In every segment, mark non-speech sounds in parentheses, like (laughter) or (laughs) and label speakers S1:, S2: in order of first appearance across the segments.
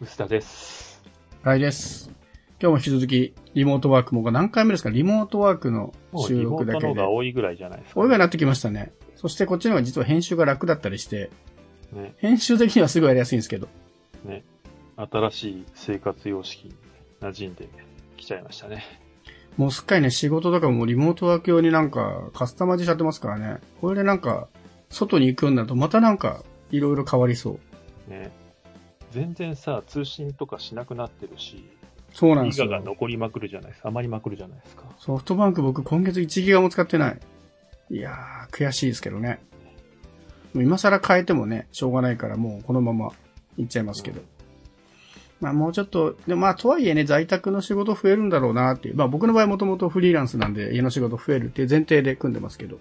S1: 薄田です。
S2: はいです。今日も引き続き、リモートワークもう何回目ですか？リモートワークの収
S1: もうリモ
S2: 録だけで。
S1: ートの方が多いぐらいじゃないですか。
S2: おいがなってきましたね。そしてこっちの方が実は編集が楽だったりして、
S1: ね、
S2: 編集的にはすごいやりやすいんですけど。
S1: ね。新しい生活様式に馴染んできちゃいましたね。
S2: もうすっかりね、仕事とかもリモートワーク用になんかカスタマイズしちゃってますからね。これでなんか、外に行くようになるとまたなんか、いろいろ変わりそう。
S1: ね。全然さ、通信とかしなくなってるし、
S2: そうなんです
S1: ギガが
S2: よ。
S1: 残りまくるじゃないですか。余りまくるじゃないですか。
S2: ソフトバンク僕今月1ギガも使ってない。いやー、悔しいですけどね。もう今更変えてもね、しょうがないからもうこのままいっちゃいますけど。まあもうちょっと、でもまあとはいえね、在宅の仕事増えるんだろうなっていう。まあ僕の場合もともとフリーランスなんで家の仕事増えるっていう前提で組んでますけど。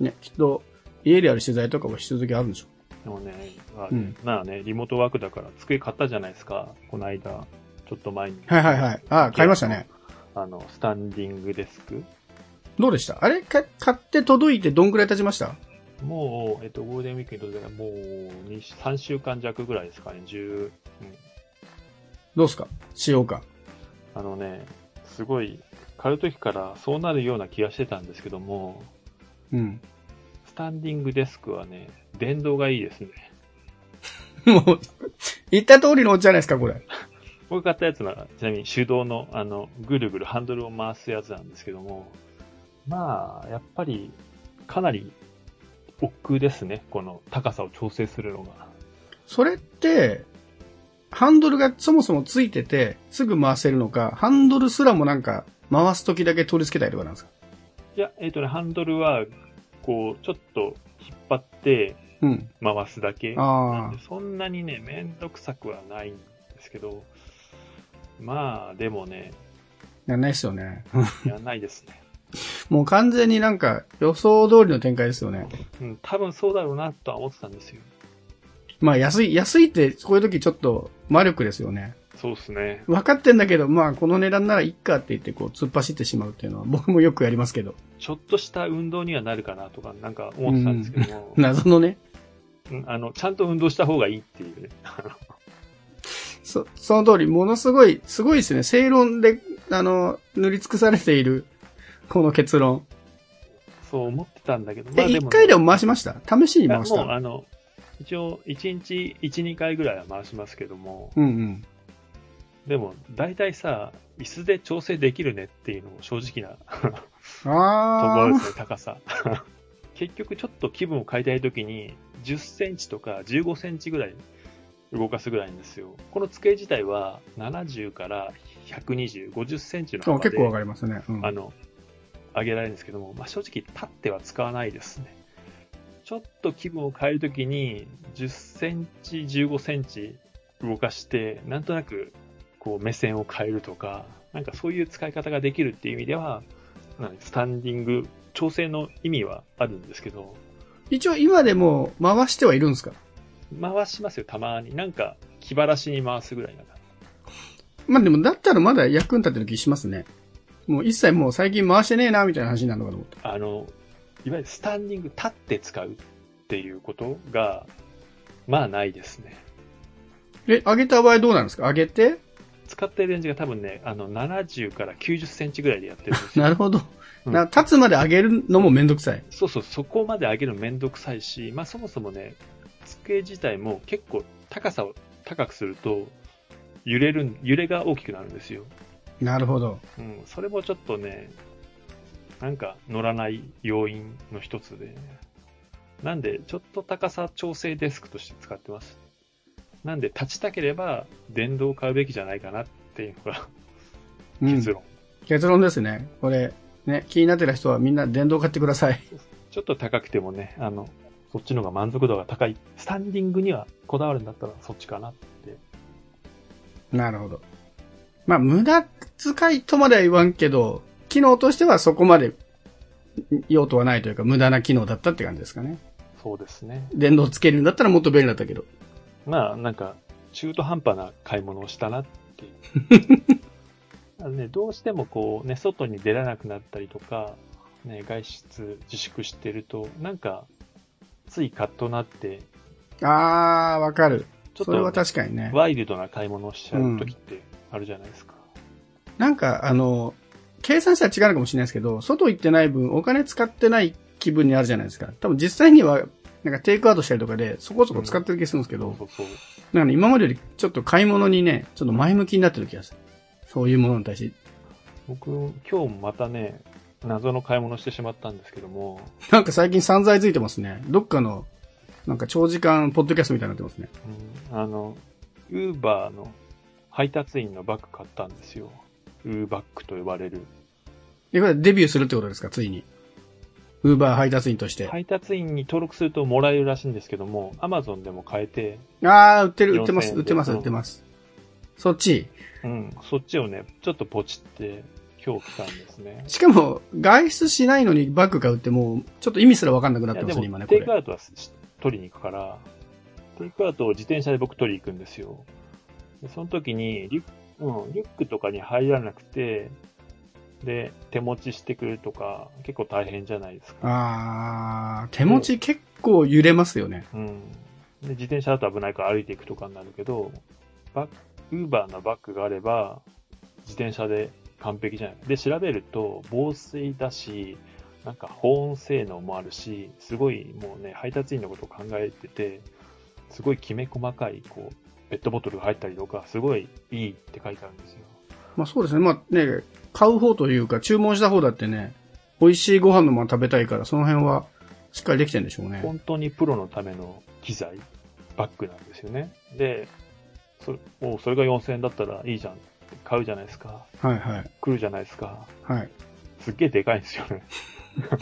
S2: ね、きっと家でやる取材とかも引き続きあるんでしょ
S1: でもね、まあ
S2: うん
S1: まあね、リモートワークだから机買ったじゃないですか。この間、ちょっと前に。
S2: はいはいはい。ああ、買いましたね。
S1: あの、スタンディングデスク。
S2: どうでした？あれ？か買って届いてどんぐらい経ちました？
S1: もう、えっと、ゴールデンウィークにとってはもう2、3週間弱ぐらいですかね、10、うん。
S2: どうすか？使用感。
S1: あのね、すごい、買う時からそうなるような気がしてたんですけども、
S2: うん。
S1: スタンディングデスクはね、電動がいいですね。(laughs)
S2: もう、言った通りのお茶じゃないですか、これ。
S1: 僕が買ったやつは、ちなみに手動の、あの、ぐるぐるハンドルを回すやつなんですけども、まあ、やっぱり、かなり、億劫ですね。この高さを調整するのが。
S2: それって、ハンドルがそもそもついてて、すぐ回せるのか、ハンドルすらもなんか、回すときだけ取り付けたりとかなんですか？
S1: いや、えっ、とね、ハンドルは、こう、ちょっと引っ張って
S2: うん。
S1: 回すだけ。なん
S2: あ
S1: でそんなにね、めんどくさくはないんですけど、まあ、でもね、
S2: あ、やんないですよね。(laughs)
S1: やんないですね。
S2: もう完全になんか、予想通りの展開ですよね。
S1: うん、多分そうだろうなとは思ってたんですよ。
S2: まあ安い、安いって、こういう時ちょっと魔力ですよね。
S1: そうですね。
S2: 分かってんだけど、まあこの値段ならいっかって言ってこう突っ走ってしまうっていうのは僕もよくやりますけど。
S1: ちょっとした運動にはなるかなとか、なんか思ってたんですけども、(laughs)
S2: 謎のね。
S1: うんあの、ちゃんと運動した方がいいっていうね。(laughs)
S2: そ、その通り、ものすごい、すごいですね。正論で、あの、塗り尽くされている、この結論。
S1: そう思ってたんだけど、
S2: え、一、
S1: ね
S2: 回でも回しました？試しに回した？
S1: もうあの、一応、1日1、2回ぐらいは回しますけども、
S2: うんうん。
S1: でも、大体さ、椅子で調整できるねっていうのも正直な (laughs) とこ。ろですね、高さ。(laughs) 結局ちょっと気分を変えたいときに、10センチとか15センチぐらい動かすぐらいなんですよ。この机自体は70から120、50センチの幅で、
S2: 結構わかりますね。うん
S1: あの、上げられるんですけども、まあ、正直立っては使わないですね。ちょっと気分を変えるときに、10センチ、15センチ動かして、なんとなく、こう目線を変えるとか、なんかそういう使い方ができるっていう意味では、スタンディング、調整の意味はあるんですけど、
S2: 一応今でも回してはいるんですか？
S1: 回しますよ、たまに。なんか、気晴らしに回すぐらいだから。
S2: まあでもだったらまだ役に立ってる気しますね。もう一切もう最近回してねえな、みたいな話になるのかと思って。
S1: あの、いわゆるスタンディング、立って使うっていうことが、まあないですね。
S2: え、上げた場合どうなんですか？上げて？
S1: 使ってるレンジが多分ね、あの、70から90センチぐらいでやってるんですよ。(laughs)
S2: なるほど。
S1: うん
S2: な立つまで上げるのもめんどくさい。
S1: そうそう、そこまで上げるのめんどくさいし、まあそもそもね、机自体も結構高さを高くすると、揺れるん、揺れが大きくなるんですよ。
S2: なるほど。
S1: うん、それもちょっとね、なんか乗らない要因の一つで、なんで、ちょっと高さ調整デスクとして使ってます？なんで、立ちたければ、電動を買うべきじゃないかなっていうのが
S2: うん
S1: 結論。
S2: 結論ですね。これ、ね、気になってた人はみんな電動買ってください。
S1: ちょっと高くてもね、あの、そっちの方が満足度が高い。スタンディングにはこだわるんだったらそっちかなって。
S2: なるほど。まあ、無駄遣いとまでは言わんけど、機能としてはそこまで用途はないというか、無駄な機能だったって感じですかね。
S1: そうですね。
S2: 電動つけるんだったらもっと便利だったけど。
S1: まあ、なんか、中途半端な買い物をしたなっていう。(laughs) あのね、どうしてもこう、ね、外に出られなくなったりとか、ね、外出自粛してると、なんか、ついカッとなって、
S2: あー、わかる。
S1: ちちょっ
S2: それは
S1: と
S2: 確かにね。
S1: ワイルドな買い物をしちゃう時ってあるじゃないですか。
S2: なんか、あの、計算したら違うのかもしれないですけど、外行ってない分、お金使ってない気分にあるじゃないですか。多分実際には、なんかテイクアウトしたりとかで、そこそこ使ってる気がするんですけど、
S1: そうそうそう。
S2: なんかね、今までよりちょっと買い物にね、ちょっと前向きになってる気がする。そういうものに対して。
S1: 僕、今日もまたね、謎の買い物してしまったんですけども、
S2: なんか最近散財ついてますね。どっかの、なんか長時間ポッドキャストみたいになってますね。
S1: うん、あの、ウーバーの配達員のバッグ買ったんですよ。ウーバッグと呼ばれる。
S2: え、これデビューするってことですか、ついに。ウーバー配達員として。
S1: 配達員に登録するともらえるらしいんですけども、アマゾンでも買えて、
S2: あー、売ってる、売ってます、
S1: 4000
S2: 売ってます、
S1: うん
S2: 売ってます。そっち？
S1: うん、そっちをね、ちょっとポチって、今日来たんですね。
S2: しかも、外出しないのにバッグ買うってもう、ちょっと意味すらわかんなくなってますね、今ね、
S1: も、テイ。クアウトはし取りに行くから、テイクアウトを自転車で僕取りに行くんですよ。でその時にリュック、うん、リュックとかに入らなくて、で、手持ちしてくるとか、結構大変じゃないですか。
S2: あー、手持ち結構揺れますよね。
S1: うん。で、自転車だと危ないから歩いていくとかになるけど、バッウーバーのバッグがあれば、自転車で完璧じゃない。で、調べると、防水だし、なんか保温性能もあるし、すごいもうね、配達員のことを考えてて、すごいきめ細かい、こう、ペットボトルが入ったりとか、すごいいいって書いてあるんですよ。
S2: まあそうですね。まあね、買う方というか、注文した方だってね、美味しいご飯のまま食べたいから、その辺はしっかりできてるんでしょうね。
S1: 本当にプロのための機材、バッグなんですよね。で、そおそれが4000円だったらいいじゃんって買うじゃないですか。
S2: はいはい。
S1: 来るじゃないですか。
S2: はい。
S1: すっげえでかいんですよね。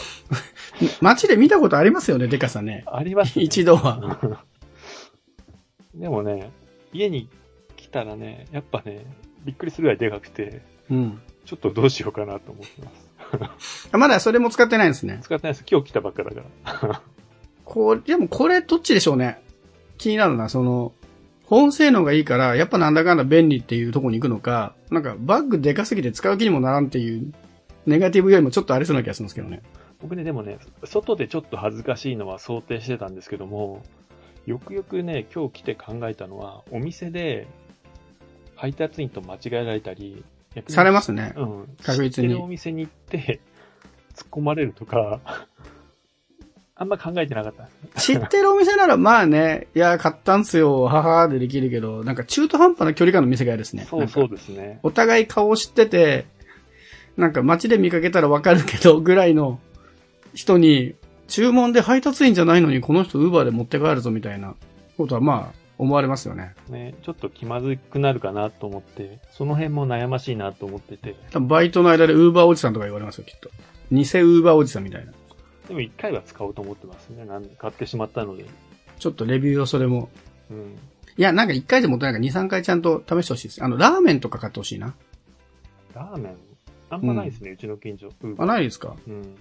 S1: (laughs)
S2: 街で見たことありますよね、でかさね。
S1: あります、ね。
S2: 一度は。
S1: でもね、家に来たらね、やっぱね、びっくりするぐらいでかくて、
S2: うん。
S1: ちょっとどうしようかなと思ってます。
S2: あまだそれも使ってないんですね。
S1: 使ってないです。今日来たばっかだから。
S2: これ、でもこれどっちでしょうね。気になるな、その、保温性能がいいから、やっぱなんだかんだ便利っていうところに行くのか、なんかバッグでかすぎて使う気にもならんっていう、ネガティブよりもちょっとありそうな気がするんですけどね。
S1: 僕ね、でもね、外でちょっと恥ずかしいのは想定してたんですけども、よくよくね、今日来て考えたのは、お店で配達員と間違えられたり、
S2: されますね。
S1: うん。
S2: 確実に
S1: 知ってるお店に行って、突っ込まれるとか、あんま考えてなかった。
S2: 知ってるお店ならまあね、いや、買ったんすよ、母でできるけど、なんか中途半端な距離感の店が嫌ですね。
S1: そうそうですね。
S2: お互い顔知ってて、なんか街で見かけたらわかるけど、ぐらいの人に、注文で配達員じゃないのにこの人ウーバーで持って帰るぞみたいなことはまあ、思われますよね。
S1: ね、ちょっと気まずくなるかなと思って、その辺も悩ましいなと思ってて、
S2: 多分バイトの間でウーバーおじさんとか言われますよ、きっと。偽ウーバーおじさんみたいな。
S1: でも一回は使おうと思ってますね。なん買ってしまったので。
S2: ちょっとレビューをそれも。
S1: うん。
S2: いや、なんか一回でもなんか二、三回ちゃんと試してほしいです。あの、ラーメンとか買ってほしいな。
S1: ラーメン？あんまないですね、うちの近所。
S2: あ、
S1: ー
S2: ないですか？
S1: うん。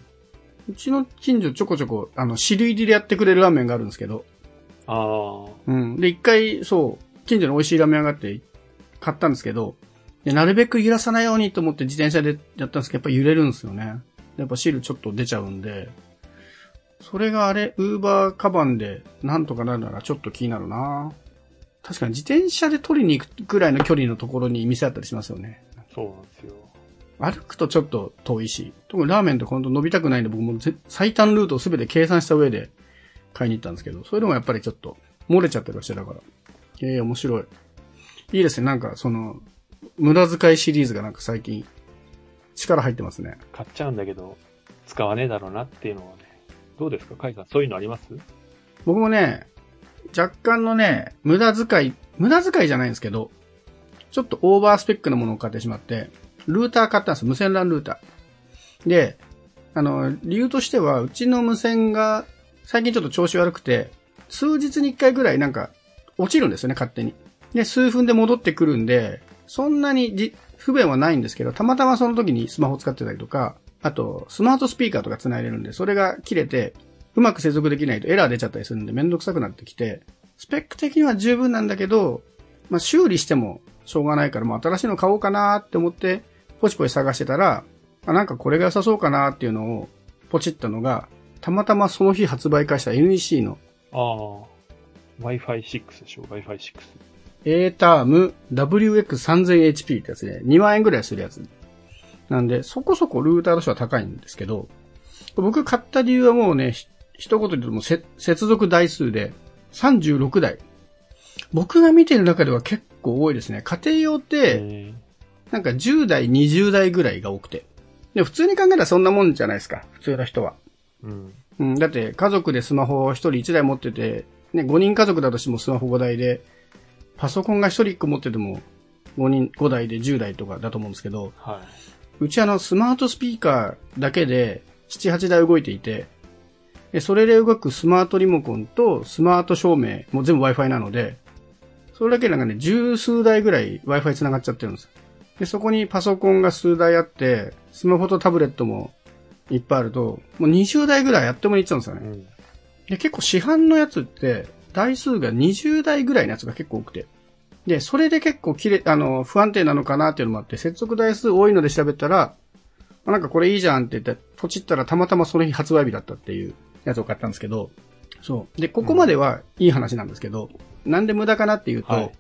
S2: うちの近所ちょこちょこ、あの、汁入りでやってくれるラーメンがあるんですけど。
S1: ああ。
S2: うん。で、一回、そう、近所に美味しいラーメン屋があって、買ったんですけど、でなるべく揺らさないようにと思って自転車でやったんですけど、やっぱ揺れるんですよね。やっぱ汁ちょっと出ちゃうんで、それがあれ、ウーバーカバンでなんとかなるならちょっと気になるな確かに自転車で取りに行くくらいの距離のところに店あったりしますよね。
S1: そうなんですよ。
S2: 歩くとちょっと遠いし、特にラーメンってほんと伸びたくないんで僕もぜ最短ルートをすべて計算した上で買いに行ったんですけど、それでもやっぱりちょっと漏れちゃったりはしてたから。ええ面白い。いいですね。なんかその、無駄遣いシリーズがなんか最近力入ってますね。
S1: 買っちゃうんだけど、使わねえだろうなっていうのはね。どうですか？カイさん、そういうのあります？
S2: 僕もね、若干のね、無駄遣い、無駄遣いじゃないんですけど、ちょっとオーバースペックなものを買ってしまって、ルーター買ったんです無線 LAN ルーター。で、あの、理由としては、うちの無線が最近ちょっと調子悪くて、数日に一回ぐらいなんか落ちるんですよね、勝手に。で、数分で戻ってくるんで、そんなに不便はないんですけど、たまたまその時にスマホ使ってたりとか、あと、スマートスピーカーとか繋いでるんで、それが切れて、うまく接続できないとエラー出ちゃったりするんでめんどくさくなってきて、スペック的には十分なんだけど、まあ、修理してもしょうがないから、もう新しいの買おうかなって思って、ポチポチ探してたら、あ、なんかこれが良さそうかなっていうのをポチったのが、たまたまその日発売開始した NEC の
S1: ああ。Wi-Fi6 でしょ ?Wi-Fi6。
S2: A ターム WX3000HP ってやつで、2万円ぐらいするやつ。なんで、そこそこルーターとしては高いんですけど、僕買った理由はもうね、ひ一言で言うともうせ接続台数で36台。僕が見てる中では結構多いですね。家庭用って、
S1: え
S2: なんか10代、20代ぐらいが多くて。で、普通に考えたらそんなもんじゃないですか。普通の人は。
S1: ーうん。
S2: うん、だって家族でスマホを1人1台持ってて、ね、5人家族だとしてもスマホ5台で、パソコンが1人1個持ってても5人、5台で10台とかだと思うんですけど、
S1: は
S2: うちあのスマートスピーカーだけで7、8台動いていて、でそれで動くスマートリモコンとスマート照明も全部 Wi-Fi なので、それだけでなんかね、十数台ぐらい Wi-Fi 繋がっちゃってるんです。で、そこにパソコンが数台あって、スマホとタブレットもいっぱいあると、もう20台ぐらいやってもいっちゃうんですよ
S1: い。
S2: ね
S1: う。ん。
S2: で、結構市販のやつって、台数が20台ぐらいのやつが結構多くて。で、それで結構切れ、あの、不安定なのかなっていうのもあって、接続台数多いので調べたら、あなんかこれいいじゃんって言って、ポチったらたまたまその日発売日だったっていうやつを買ったんですけど、そう。で、ここまではいい話なんですけど、なんで無駄かなっていうと、
S1: はい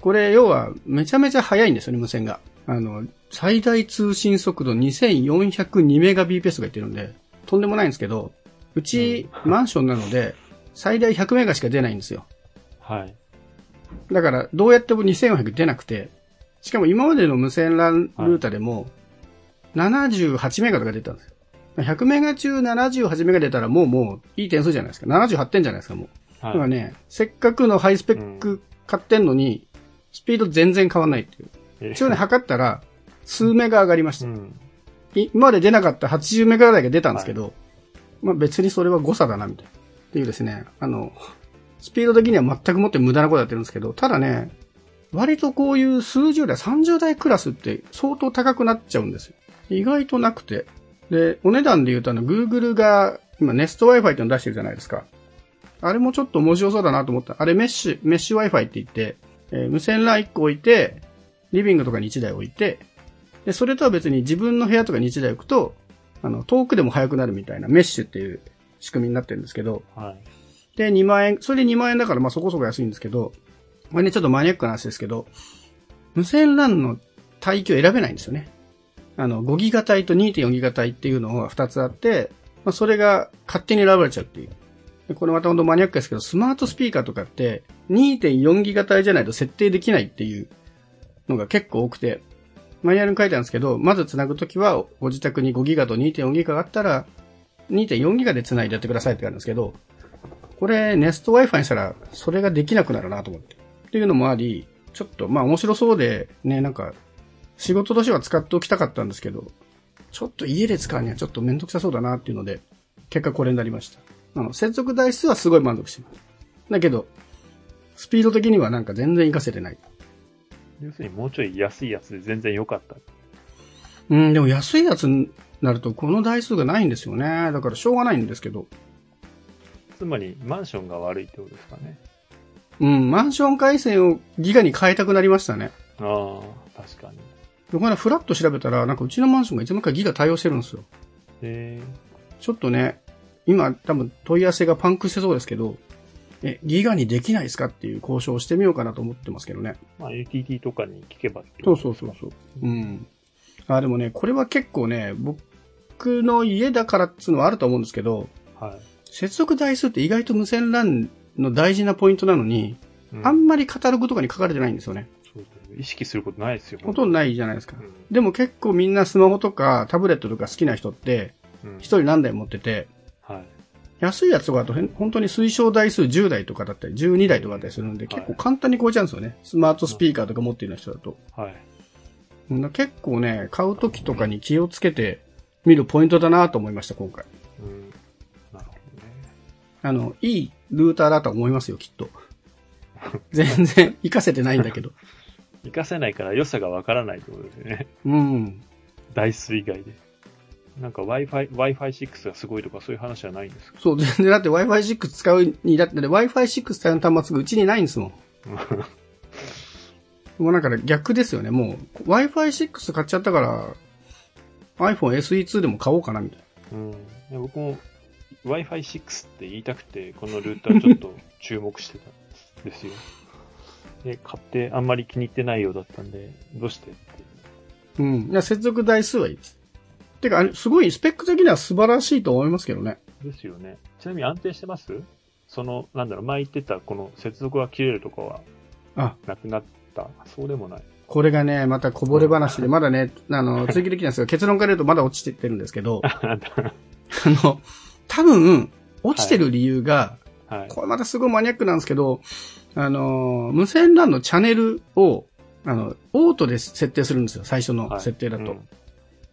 S2: これ要はめちゃめちゃ速いんですよね、無線が。あの、最大通信速度2402メガ BPS が言ってるんで、とんでもないんですけど、うち、マンションなので、最大100メガしか出ないんですよ。
S1: はい。
S2: だから、どうやっても2400出なくて、しかも今までの無線 LAN ルーターでも、78メガとか出たんですよ。100メガ中78メガ出たらもうもういい点数じゃないですか。78点じゃないですか、もう。だから
S1: はい。
S2: ね、せっかくのハイスペック買ってんのに、スピード全然変わんないっていう。
S1: えー
S2: 一応ね、測ったら、数メガ上がりました。
S1: うん。
S2: い今まで出なかった80メガ台が出たんですけど、まあ別にそれは誤差だな、みたいな。っていうですね、あの、スピード的には全くもって無駄なことやってるんですけど、ただね、割とこういう数十台、30台クラスって相当高くなっちゃうんですよ。意外となくて。で、お値段で言うとあの、Google が今 Nest Wi-Fi っての出してるじゃないですか。あれもちょっと面白そうだなと思った。あれメッシュ、メッシュ Wi-Fi って言って、えー無線 LAN 1個置いて、リビングとかに1台置いて、で、それとは別に自分の部屋とかに1台置くと、あの、遠くでも速くなるみたいなメッシュっていう仕組みになってるんですけど、
S1: はい。
S2: で、2万円、それで2万円だからまあそこそこ安いんですけど、これね、ちょっとマニアックな話ですけど、無線 LAN の帯域を選べないんですよね。あの、5ギガ帯と2.4ギガ帯っていうのが2つあって、まあそれが勝手に選ばれちゃうっていう。でこれまた本当マニアックですけど、スマートスピーカーとかって2.4ギガ帯じゃないと設定できないっていうのが結構多くて、マニュアルに書いてあるんですけど、まず繋ぐときはご自宅に5ギガと2.4ギガがあったら、2.4ギガで繋いでやってくださいってあるんですけど、これ、ネスト Wi-Fi にしたら、それができなくなるなと思って。っていうのもあり、ちょっと、まあ面白そうで、ね、なんか、仕事としては使っておきたかったんですけど、ちょっと家で使うにはちょっとめんどくさそうだなっていうので、結果これになりました。あの、接続台数はすごい満足してます。だけど、スピード的にはなんか全然活かせてない。
S1: 要するにもうちょい安いやつで全然良かった。
S2: うん、でも安いやつになるとこの台数がないんですよね。だからしょうがないんですけど。
S1: つまり、マンションが悪いってことですかね。
S2: うん、マンション回線をギガに変えたくなりましたね。
S1: ああ、確かに。
S2: でこの間フラット調べたら、なんかうちのマンションがいつの間にかギガ対応してるんですよ。
S1: え
S2: ちょっとね、今多分問い合わせがパンクしてそうですけど、え、ギガにできないですかっていう交渉をしてみようかなと思ってますけどね。
S1: ー、まあ、UTT とかに聞けば
S2: そうそうそうそう。うん。あ、でもね、これは結構ね、僕の家だからっつうのはあると思うんですけど、
S1: はい。
S2: 接続台数って意外と無線 LAN の大事なポイントなのに、
S1: うん
S2: あんまりカタログとかに書かれてないんですよね。
S1: そうそう意識することないですよ。
S2: ほとんどないじゃないですか。
S1: うん
S2: でも結構みんなスマホとかタブレットとか好きな人って、
S1: うん
S2: 一人何台持ってて、
S1: はい。
S2: 安いやつとかだと本当に推奨台数10台とかだったり、12台とかだったりするんで、
S1: はい
S2: 結構簡単に超えちゃうんですよね。スマートスピーカーとか持っているような人だと。
S1: はい。
S2: 結構ね、買う時とかに気をつけて見るポイントだなと思いました、今回。あの、いいルーターだと思いますよ、きっと。(laughs) 全然活かせてないんだけど。
S1: 活かせないから良さがわからないってことですよね。
S2: うん。
S1: 台数以外で。なんか Wi-Fi、Wi-Fi6 がすごいとかそういう話はないんですか？
S2: そう、全然だって Wi-Fi6 使うに、だって Wi-Fi6 使う端末がうちにないんですもん。(laughs) もうなんかね逆ですよね。もう Wi-Fi6 買っちゃったから、iPhone SE2 でも買おうかなみたいな。
S1: うん。僕も Wi-Fi6 って言いたくて、このルーターちょっと注目してたんです。よ。(laughs) で、買ってあんまり気に入ってないようだったんで、どうしてって。
S2: うん。いや、接続台数はいいです。てか、あれすごい、スペック的には素晴らしいと思いますけどね。
S1: ですよね。ちなみに安定してます？その、なんだろう、前言ってたこの接続が切れるとかは
S2: あ、
S1: なくなった。そうでもない。
S2: これがね、またこぼれ話で、まだね、あの、(laughs) 追記できないんですが、結論から言うとまだ落ちてってるんですけど、(laughs) あの、多分、落ちてる理由が、
S1: はい。
S2: これまたすごいマニアックなんですけど、あの、無線 LAN のチャンネルを、あの、オートで設定するんですよ、最初の
S1: はい
S2: 設定だと。
S1: うん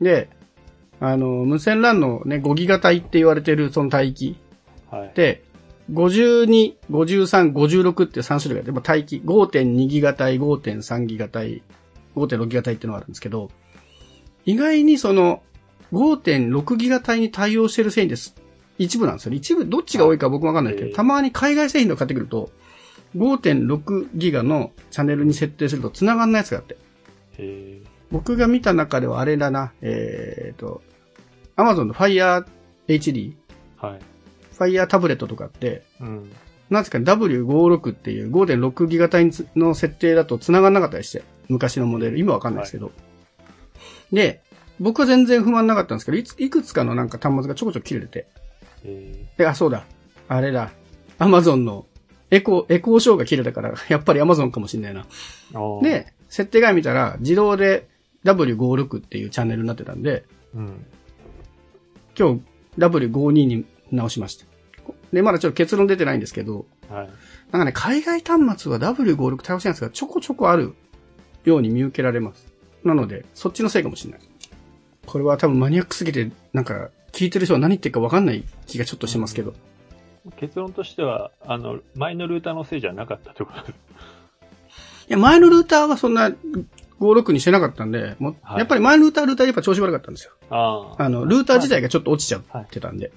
S2: で、あの、無線 LAN のね、5ギガ帯って言われてるその帯域
S1: はい。
S2: で、52、53、56って3種類があって、まあ、帯域、5.2ギガ帯、5.3ギガ帯、5.6ギガ帯っていうのがあるんですけど、意外にその、5.6ギガ帯に対応してる製品です。一部なんですよね。一部、どっちが多いか僕わかんないけど、
S1: はい
S2: たまに海外製品とか買ってくると、5.6ギガのチャンネルに設定すると繋がんないやつがあって。
S1: え
S2: 僕が見た中ではあれだな、えーと、Amazon の Fire HD、
S1: ー、はい。
S2: Fire タブレットとかって、
S1: うん。
S2: なんですかね、W56 っていう5.6ギガ帯の設定だと繋がんなかったりして、昔のモデル、今わかんないですけど。で、僕は全然不満なかったんですけど、いついくつかのなんか端末がちょこちょこ切れてて。
S1: え
S2: で、あ、そうだ。あれだ。Amazon のエコ、エコーショーが切れたから、(laughs) やっぱり Amazon かもしんないな。で、設定画面見たら、自動で W56 っていうチャンネルになってたんで、
S1: うん。
S2: 今日 W52 に直しました。で、まだちょっと結論出てないんですけど、
S1: はい。
S2: なんかね、海外端末は W56 対応してないやつがちょこちょこあるように見受けられます。なので、そっちのせいかもしれない。これは多分マニアックすぎて、なんか、聞いてる人は何言ってるかわかんない気がちょっとしてますけど。
S1: 結論としては、あの、前のルーターのせいじゃなかったってことです。
S2: いや、前のルーターはそんな56にしてなかったんで、もう
S1: はい
S2: やっぱり前のルーターはルーターでやっぱ調子悪かったんですよ。
S1: ああ。
S2: あの、ルーター自体がちょっと落ちちゃってたんで。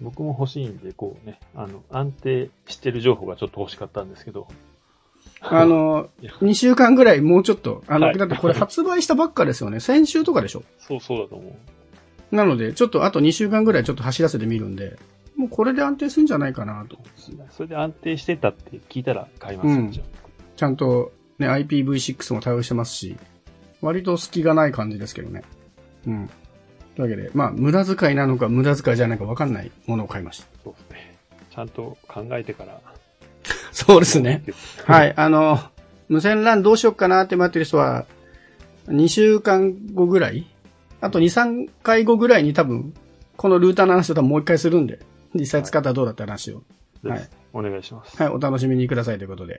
S1: 僕も欲しいんで、こうね、あの、安定してる情報がちょっと欲しかったんですけど。
S2: あの (laughs)
S1: いや、
S2: 2週間ぐらいもうちょっと、あの、
S1: はい
S2: だってこれ発売したばっかですよね。先週とかでしょ。
S1: そうそうだと思う。
S2: なので、ちょっとあと2週間ぐらいちょっと走らせてみるんで、もうこれで安定するんじゃないかなと。
S1: それで安定してたって聞いたら買いますよ、
S2: うんちゃんとね、IPv6 も対応してますし、割と隙がない感じですけどね。うん。というわけで、まあ、無駄遣いなのか無駄遣いじゃないか分かんないものを買いました。
S1: あそうですね。ちゃんと考えてから。
S2: そうですね。
S1: は。
S2: はいい、あの、無線 LAN どうしよっかなって待ってる人は、2週間後ぐらいあと2、3回後ぐらいに多分、このルーターの話を多分もう一回するんで、実際使ったらどうだった話を。はい
S1: お願いします。
S2: はい、お楽しみにくださいということで。